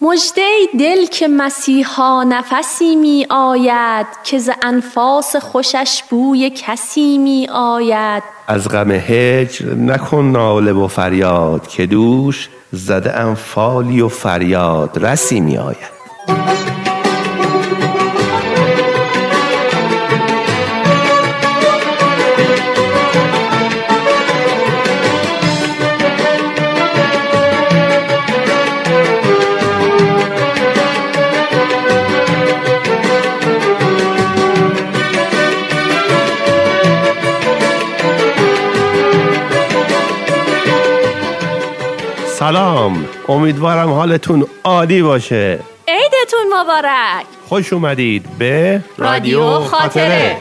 مژده دل که مسیحا نفسی می آید که ز انفاس خوشش بوی کسی می آید. از غم هجر نکن ناله و فریاد که دوش زده انفالی و فریاد رسی می آید. سلام. امیدوارم حالتون عالی باشه. عیدتون مبارک. خوش اومدید به رادیو خاطره.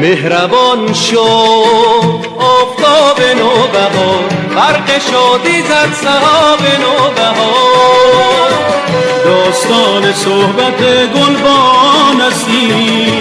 مهربان شو. آفتاب نوبهار. برق شادی زد سحاب نوبهار. داستان صحبت گلبان اسی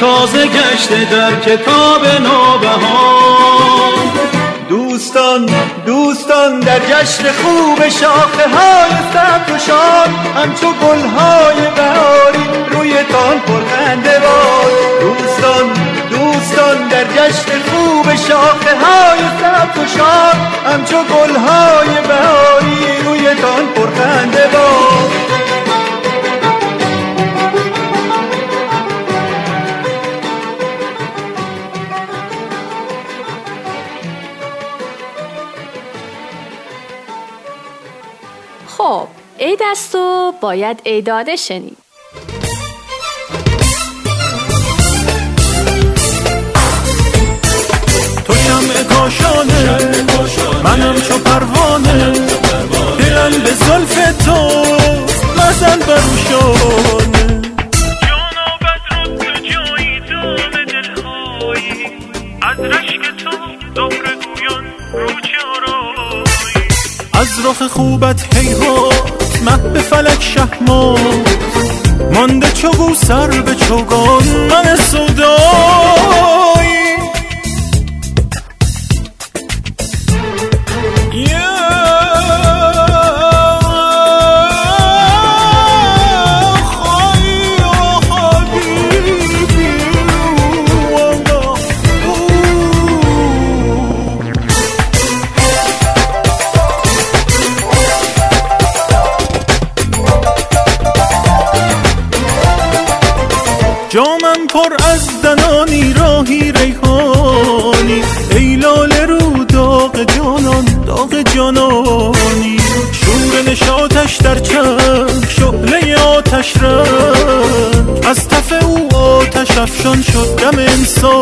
تازه گشته در کتاب نوبهار. دوستان دوستان در جشن خوب شاخه های سبز و شاد همچو گل های بهاری روی تان پرخنده باد دوستان دوستان در جشن خوب شاخه های سبز و شاد همچو گل های بهاری روی تان پرخنده باد باید عیداده شنید. تو شمع کاشانه منم چو پروانه دلم به زلف تو مزن بروشانه از رشک تو دور گویان رو از رخ خوبت هیهات مه به فلک شهما مانده چو سر به چوگان من سودایی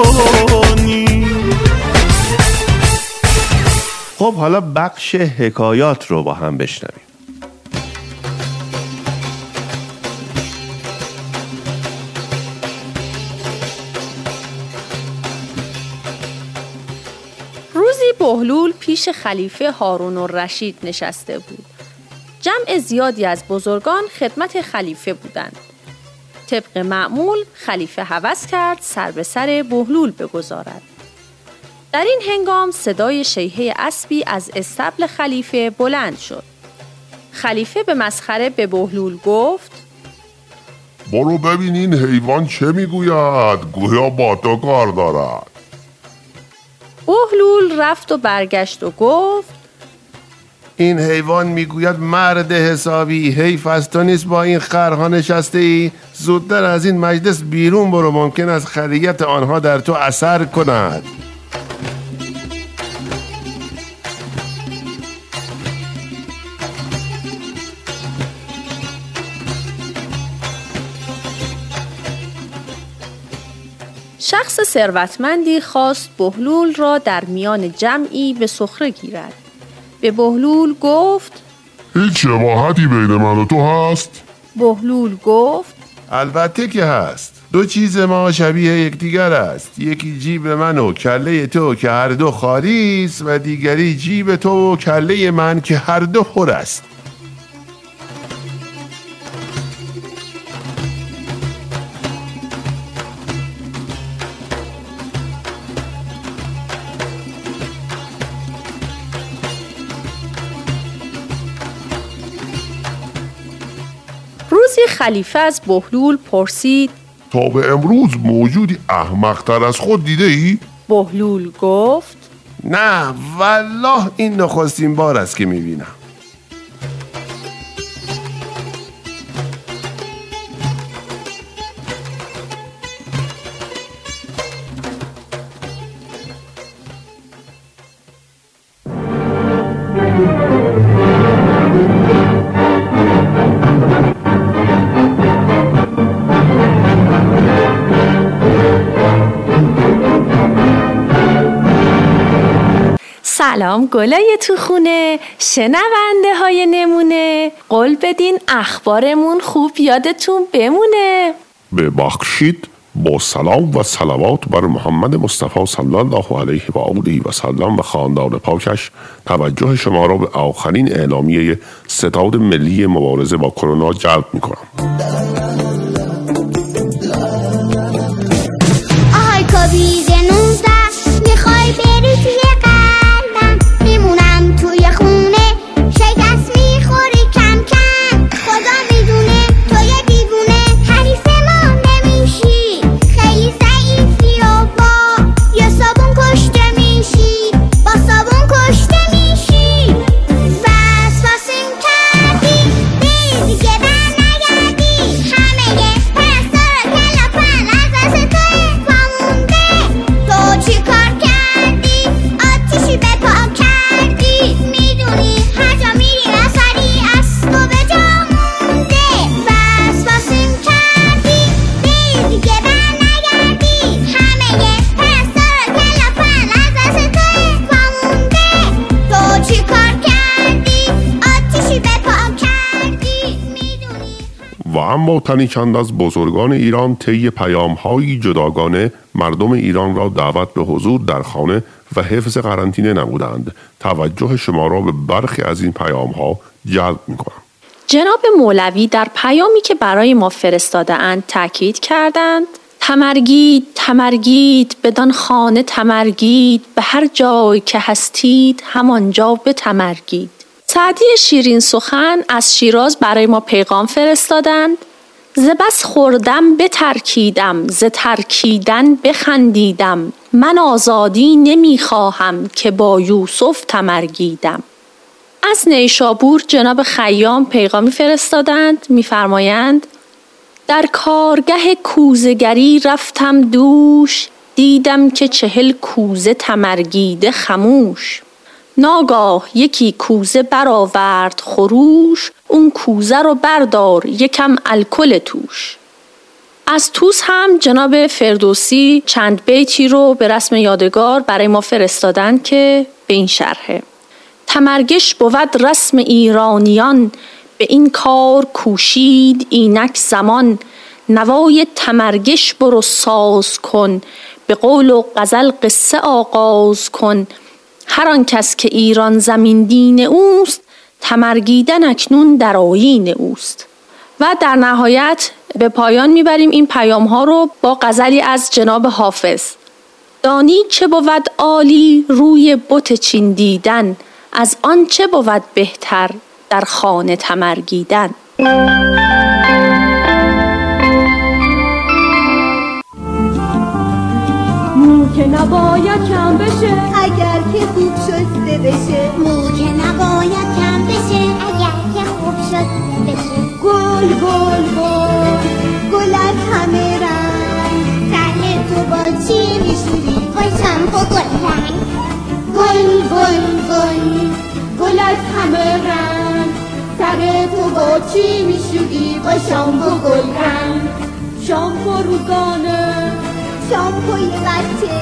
انسانی خب حالا بخش حکایات رو با هم بشنویم روزی بهلول پیش خلیفه هارون الرشید نشسته بود. جمع زیادی از بزرگان خدمت خلیفه بودند. طبق معمول خلیفه هوس کرد سر به سر بهلول بگذارد. در این هنگام صدای شیهه اسبی از استبل خلیفه بلند شد. خلیفه به مسخره به بهلول گفت برو ببین این حیوان چه می‌گوید گویا با تو کار دارد بهلول رفت و برگشت و گفت این حیوان می‌گوید مرد حسابی حیف از تو نیست با این خرها نشسته ای زودتر از این مجلس بیرون برو ممکن است خریت آنها در تو اثر کند شخص ثروتمندی خواست بهلول را در میان جمعی به سخره گیرد. به بهلول گفت هیچ شباهتی بین من و تو هست؟ بهلول گفت البته که هست. دو چیز ما شبیه یکدیگر است. یکی جیب من و کله تو که هر دو خالی است و دیگری جیب تو و کله من که هر دو پر است. خلیفه از بهلول پرسید تا به امروز موجودی احمقتر از خود دیده ای؟ بهلول گفت نه والله این نخستین بار است که می‌بینم سلام گلای تو خونه شنونده های نمونه قول بدین اخبارمون خوب یادتون بمونه ببخشید با سلام و صلوات بر محمد مصطفی صلی الله علیه و آله و سلم و خاندان پاکش توجه شما را به آخرین اعلامیه ستاد ملی مبارزه با کرونا جلب می کنم. اما تنی چند از بزرگان ایران طی پیامهایی جداگانه مردم ایران را دعوت به حضور در خانه و حفظ قرنطینه نمودند توجه شما را به برخی از این پیامها جلب می کنم جناب مولوی در پیامی که برای ما فرستاده اند تاکید کردند تمرگید تمرگید بدان خانه تمرگید به هر جای که هستید همانجا به تمرگید. سعدی شیرین سخن از شیراز برای ما پیغام فرستادند. ز بس خوردم بترکیدم ز ترکیدن بخندیدم. من آزادی نمی‌خواهم که با یوسف تمرگیدم. از نیشابور جناب خیام پیغامی فرستادند میفرمایند در کارگه کوزگری رفتم دوش دیدم که چهل کوزه تمرگیده خموش. ناگاه یکی کوزه برآورد خروش اون کوزه رو بردار یکم الکل توش. از توس هم جناب فردوسی چند بیتی رو به رسم یادگار برای ما فرستادن که به این شرحه. تمرگش بود رسم ایرانیان به این کار کوشید اینک زمان. نوای تمرگش برو ساز کن به قول و غزل قصه آغاز کن. هر کس که ایران زمین دین اوست تمرگیدن اکنون در آیین اوست و در نهایت به پایان می‌بریم این پیام ها رو با غزلی از جناب حافظ. دانی چه بود عالی روی بت چین دیدن از آن چه بود بهتر در خانه تمرگیدن؟ که نباید کم بشه. اگر که خوب شسته بشه. مو که نباید کم بشه. اگر که خوب شسته بشه. گل گل گل گل از همه رنگ. سر تو با چی میشوری؟ با گل رنگ. گل گل گل گل از همه رنگ. سر تو با چی میشودی با شامپو گل رنگ. شامپو روزانه شامپوی بچه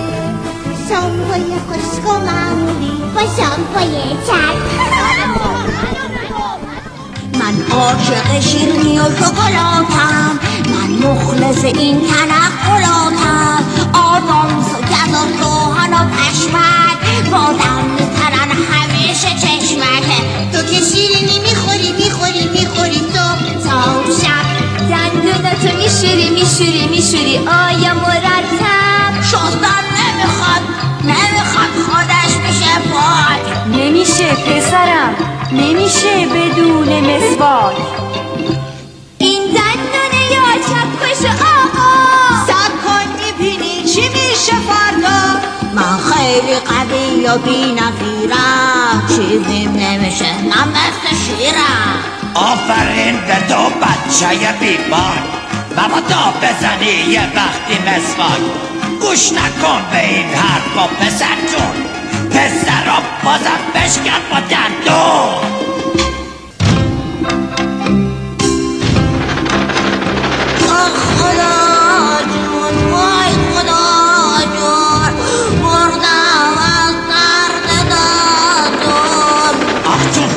شامپوی خشک و معمولی با شامپوی من عاشق شیرینی و شکلاتم من مخلص این تنقلاتم آدامس و گزاز روحان و پشمک بادم میترن همیشه چشمک تو که شیرینی می‌خوری می‌خوری می‌خوری میشوری میشوری میشوری. آیا مرتب؟ شستن نمی‌خواد. نمی‌خواد خودش بشه پاک نمیشه پسرم. نمیشه بدون مسواک. این دندونه یا چپ کش آقا. سب کن می‌بینی چی میشه فردا. من خیلی قوی و بی نفیرم چیزی نمیشه نه مثل شیرم. آفرین به تو بچه بیمار. مبادا بزنی یه وقتی مسواک گوش نکن به این حرفا پسر جون پسرا بازم بشکن با دندون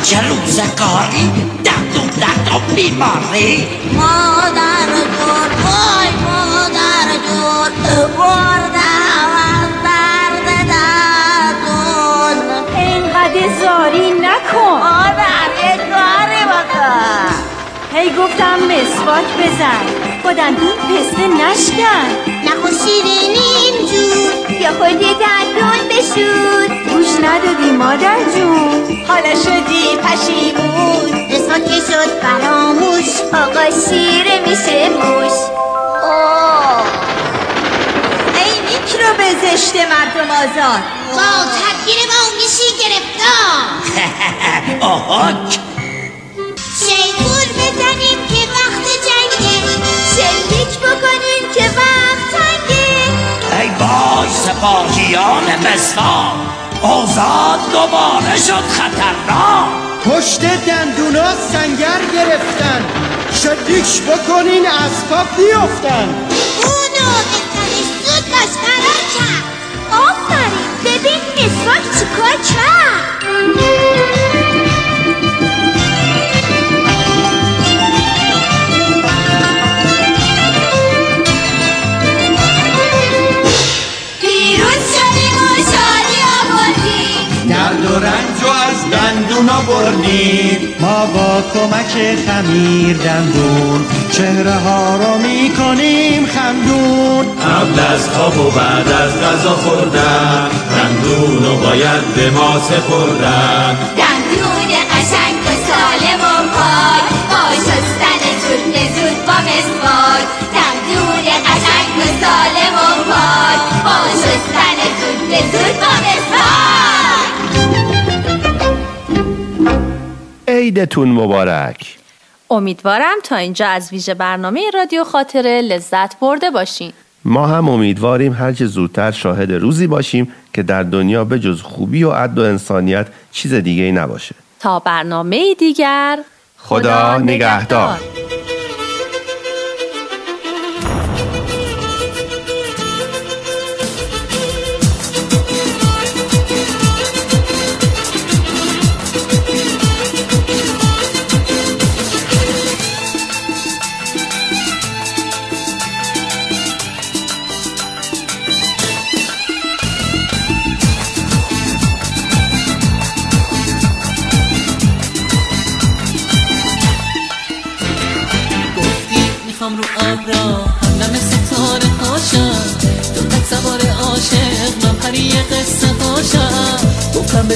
چه روزگاری دندون دندون بیماری مسواک بزن. با دندون پسته نشکن. نخو شیرینی اینجور یا خود یه دندون بشود گوش ندادی مادر جون. حالا شدی پشیمون. مسواک که شد فراموش. آقا شیره میشه موش. اوه ای میکرو به زشت مردم آزار با تبگیر ما میشی گرفتار. آهاک. سپاهیان مسوا آزاد دوباره شد خطرناک. پشت دندونا سنگر گرفتن. شلیک بکنین از پا بیفتن. اونو بزنش زود باش فرار کرد. آفرین ببین مسواک چیکار کرد. با کمک خمیر دندون. چهره ها رو می‌کنیم خندون. قبل از خواب و بعد از غذا خوردن دندون و باید به ما سپردن. عیدتون مبارک. امیدوارم تا اینجا از ویژه برنامه رادیو خاطره لذت برده باشین. ما هم امیدواریم هرچه زودتر شاهد روزی باشیم که در دنیا به جز خوبی و عدل و انسانیت چیز دیگه ای نباشه. تا برنامه دیگر خدا نگهدار.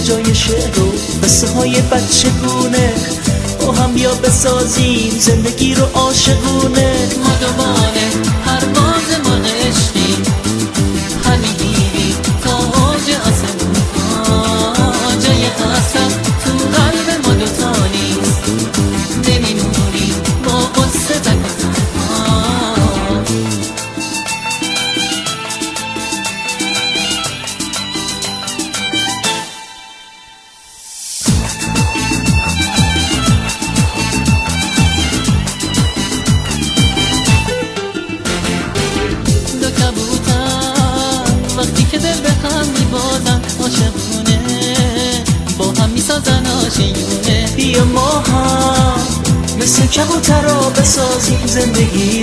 جای شعر و قصه های بچگونه با هم بیا بسازیم زندگی رو عاشقونه. ما دوباره بسازیم زندگی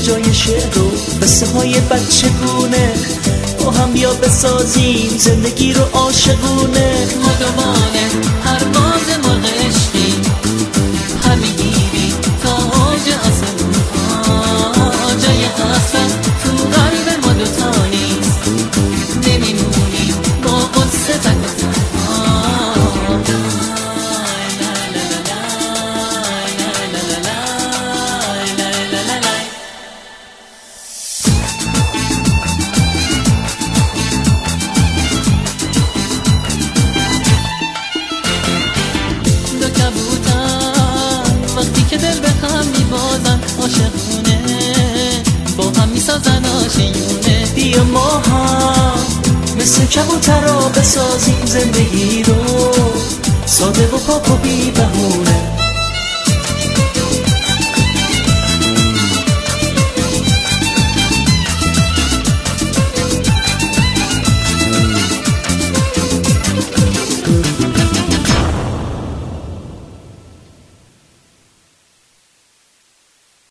به جای شعر و قصه های بچگونه با هم بیا بسازیم زندگی رو عاشقونه. ما دوانه پرواز مرغ مثل کبوترا بسازیم زندگی رو. ساده و پاک و بی بهونه